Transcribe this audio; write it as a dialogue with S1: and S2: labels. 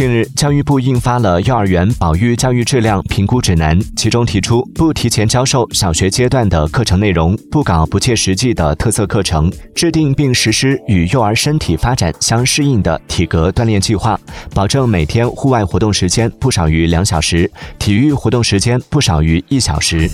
S1: 近日教育部印发了幼儿园保育教育质量评估指南其中提出不提前教授小学阶段的课程内容不搞不切实际的特色课程制定并实施与幼儿身体发展相适应的体格锻炼计划保证每天户外活动时间不少于两小时体育活动时间不少于一小时。